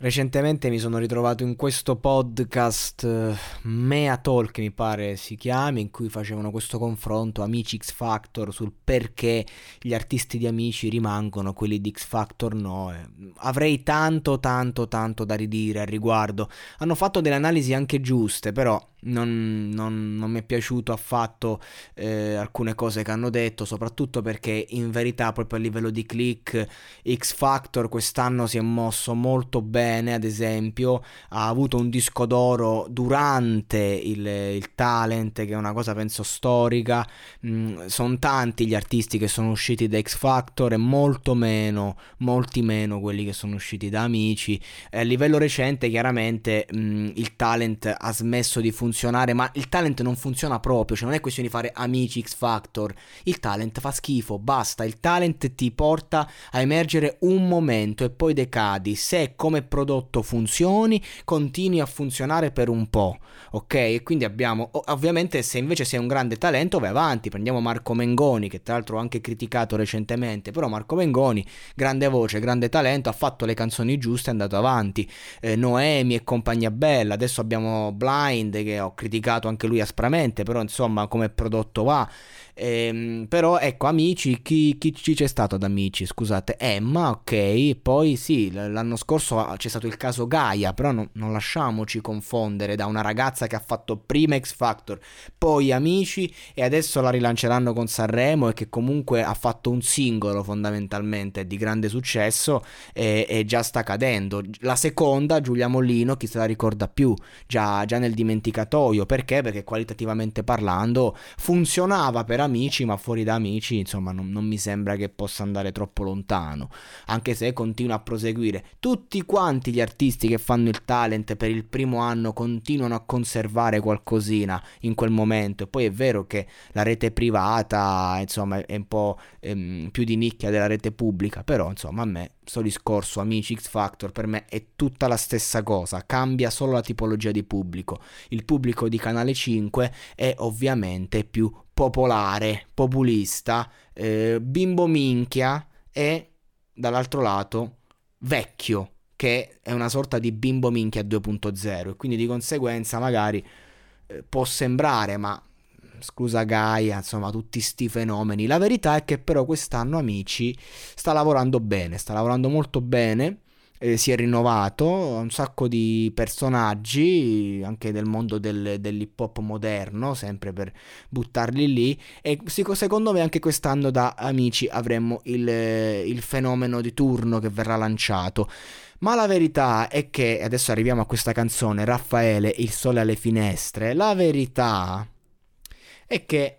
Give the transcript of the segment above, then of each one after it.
Recentemente mi sono ritrovato in questo podcast uh, Mea Talk mi pare si chiami in cui facevano questo confronto Amici X Factor sul perché gli artisti di Amici rimangono quelli di X Factor no eh, avrei tanto tanto tanto da ridire al riguardo. Hanno fatto delle analisi anche giuste però non, non, non, mi è piaciuto affatto eh, alcune cose che hanno detto, soprattutto perché in verità proprio a livello di click X Factor quest'anno si è mosso molto bene, ad esempio ha avuto un disco d'oro durante il, il talent, che è una cosa penso storica, mm, sono tanti gli artisti che sono usciti da X Factor e molto meno, molti meno quelli che sono usciti da Amici. E a livello recente chiaramente mm, il talent ha smesso di funzionare funzionare, ma il talent non funziona proprio, cioè non è questione di fare amici X Factor, il talent fa schifo, basta, il talent ti porta a emergere un momento e poi decadi, se come prodotto funzioni, continui a funzionare per un po', ok? E quindi abbiamo, ovviamente se invece sei un grande talento vai avanti, prendiamo Marco Mengoni, che tra l'altro ho anche criticato recentemente, però Marco Mengoni, grande voce, grande talento, ha fatto le canzoni giuste, è andato avanti, eh, Noemi e compagnia bella, adesso abbiamo Blind che ho criticato anche lui aspramente, però insomma come prodotto va. Ehm, però ecco, amici, chi, chi, ci c'è stato ad amici? Scusate, Emma, ok. Poi sì, l'anno scorso c'è stato il caso Gaia, però no, non lasciamoci confondere da una ragazza che ha fatto prima X Factor, poi amici e adesso la rilanceranno con Sanremo e che comunque ha fatto un singolo fondamentalmente di grande successo e, e già sta cadendo. La seconda, Giulia Mollino, chi se la ricorda più? Già, già nel dimenticatoio. Perché? Perché qualitativamente parlando funzionava per amici, ma fuori da amici, insomma, non, non, mi sembra che possa andare troppo lontano. Anche se continua a proseguire. Tutti quanti gli artisti che fanno il talent per il primo anno continuano a conservare qualcosina in quel momento. E poi è vero che la rete privata, insomma, è un po' ehm, più di nicchia della rete pubblica, però, insomma, a me sto discorso amici X Factor per me è tutta la stessa cosa, cambia solo la tipologia di pubblico. Il pubblico di Canale 5 è ovviamente più popolare, populista, eh, bimbo minchia e dall'altro lato vecchio, che è una sorta di bimbo minchia 2.0 e quindi di conseguenza magari eh, può sembrare, ma scusa Gaia, insomma, tutti sti fenomeni. La verità è che però quest'anno Amici sta lavorando bene, sta lavorando molto bene eh, si è rinnovato, un sacco di personaggi anche del mondo del, dell'hip hop moderno, sempre per buttarli lì e secondo me anche quest'anno da amici avremo il, il fenomeno di turno che verrà lanciato. Ma la verità è che, adesso arriviamo a questa canzone, Raffaele, Il sole alle finestre, la verità è che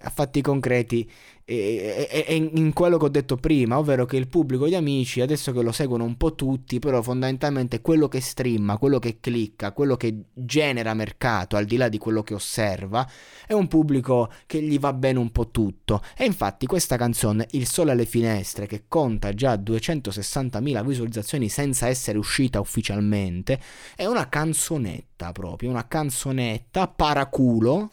a fatti concreti è, in quello che ho detto prima, ovvero che il pubblico di amici, adesso che lo seguono un po' tutti, però fondamentalmente quello che streama, quello che clicca, quello che genera mercato, al di là di quello che osserva, è un pubblico che gli va bene un po' tutto. E infatti questa canzone, Il sole alle finestre, che conta già 260.000 visualizzazioni senza essere uscita ufficialmente, è una canzonetta proprio, una canzonetta paraculo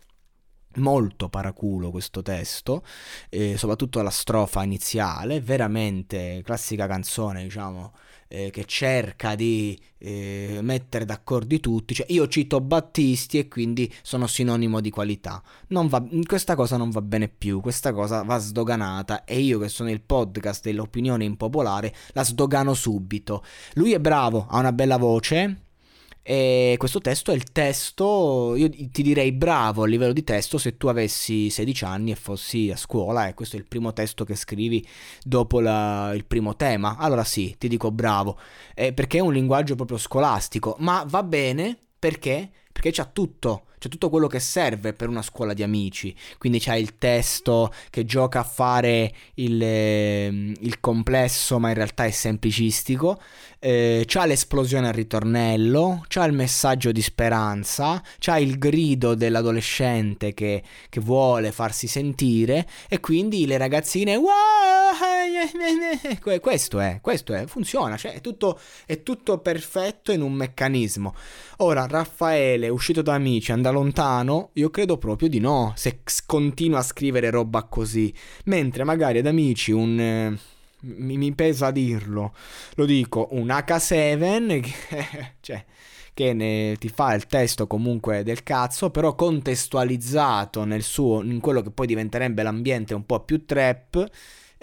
molto paraculo questo testo, eh, soprattutto la strofa iniziale, veramente classica canzone, diciamo, eh, che cerca di eh, mettere d'accordo tutti. Cioè, io cito Battisti e quindi sono sinonimo di qualità. Va, questa cosa non va bene più, questa cosa va sdoganata e io che sono il podcast dell'opinione impopolare la sdogano subito. Lui è bravo, ha una bella voce, e questo testo è il testo, io ti direi bravo a livello di testo se tu avessi 16 anni e fossi a scuola e questo è il primo testo che scrivi dopo la, il primo tema. Allora sì, ti dico bravo, eh, perché è un linguaggio proprio scolastico, ma va bene perché perché c'ha tutto, c'è tutto quello che serve per una scuola di amici. Quindi c'è il testo che gioca a fare il, ehm, il complesso, ma in realtà è semplicistico. Eh, c'ha l'esplosione al ritornello, c'ha il messaggio di speranza, c'ha il grido dell'adolescente che, che vuole farsi sentire e quindi le ragazzine questo è, questo è, funziona, cioè è tutto, è tutto perfetto in un meccanismo. Ora, Raffaele, uscito da amici, anda lontano? Io credo proprio di no, se continua a scrivere roba così. Mentre magari ad amici un... Eh, mi, mi, pesa dirlo, lo dico, un H7 che, cioè, che ne, ti fa il testo comunque del cazzo, però contestualizzato nel suo, in quello che poi diventerebbe l'ambiente un po' più trap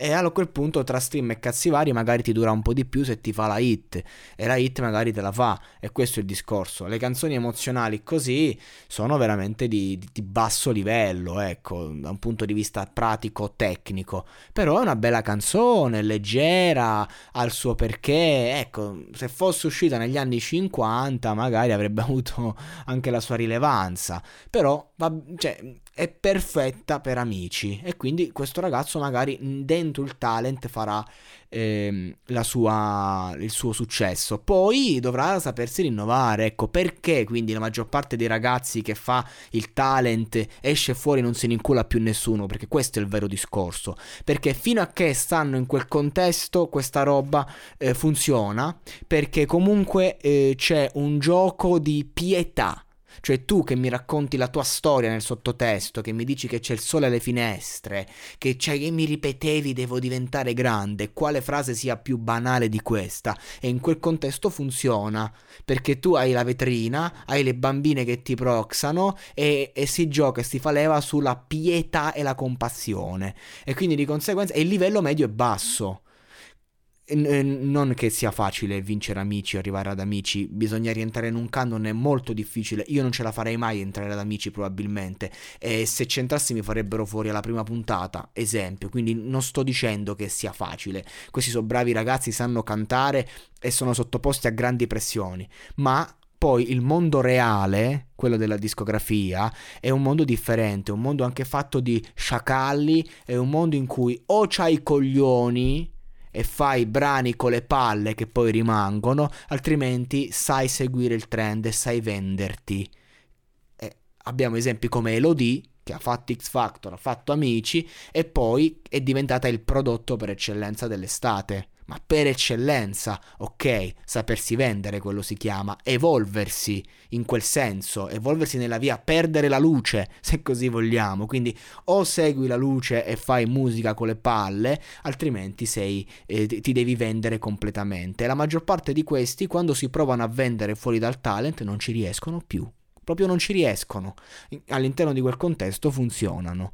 e a quel punto tra stream e cazzi vari magari ti dura un po' di più se ti fa la hit. E la hit magari te la fa. E questo è il discorso. Le canzoni emozionali così sono veramente di, di basso livello, ecco, da un punto di vista pratico tecnico, però è una bella canzone, leggera, ha il suo perché, ecco, se fosse uscita negli anni 50 magari avrebbe avuto anche la sua rilevanza, però va, cioè, è perfetta per amici. E quindi questo ragazzo magari dentro il talent farà ehm, sua, il suo successo. Poi dovrà sapersi rinnovare, ecco perché quindi la maggior parte dei ragazzi che fa il talent esce fuori e non se ne incula più nessuno, perché questo è il vero discorso, perché fino a che stanno in quel contesto questa roba eh, funziona, perché comunque eh, c'è un gioco di pietà cioè tu che mi racconti la tua storia nel sottotesto, che mi dici che c'è il sole alle finestre, che, che mi ripetevi devo diventare grande, quale frase sia più banale di questa? E in quel contesto funziona, perché tu hai la vetrina, hai le bambine che ti proxano e, e si gioca e si fa leva sulla pietà e la compassione. E quindi di conseguenza il livello medio è basso non che sia facile vincere amici o arrivare ad amici, bisogna rientrare in un canon, è molto difficile. Io non ce la farei mai entrare ad amici, probabilmente. E se c'entrassi mi farebbero fuori alla prima puntata, esempio. Quindi non sto dicendo che sia facile. Questi sono bravi ragazzi, sanno cantare e sono sottoposti a grandi pressioni. Ma poi il mondo reale, quello della discografia, è un mondo differente, un mondo anche fatto di sciacalli, è un mondo in cui o c'hai i coglioni e fai brani con le palle che poi rimangono, altrimenti sai seguire il trend e sai venderti. E abbiamo esempi come Elodie che ha fatto X Factor, ha fatto Amici e poi è diventata il prodotto per eccellenza dell'estate ma per eccellenza, ok, sapersi vendere quello si chiama, evolversi in quel senso, evolversi nella via, perdere la luce, se così vogliamo, quindi o segui la luce e fai musica con le palle, altrimenti sei, eh, ti devi vendere completamente. La maggior parte di questi, quando si provano a vendere fuori dal talent, non ci riescono più, proprio non ci riescono, all'interno di quel contesto funzionano.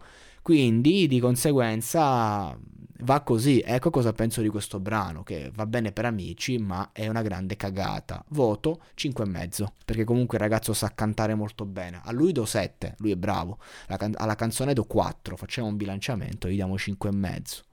Quindi di conseguenza va così. Ecco cosa penso di questo brano, che va bene per amici, ma è una grande cagata. Voto 5,5, perché comunque il ragazzo sa cantare molto bene. A lui do 7, lui è bravo. Alla canzone do 4, facciamo un bilanciamento, gli diamo 5,5.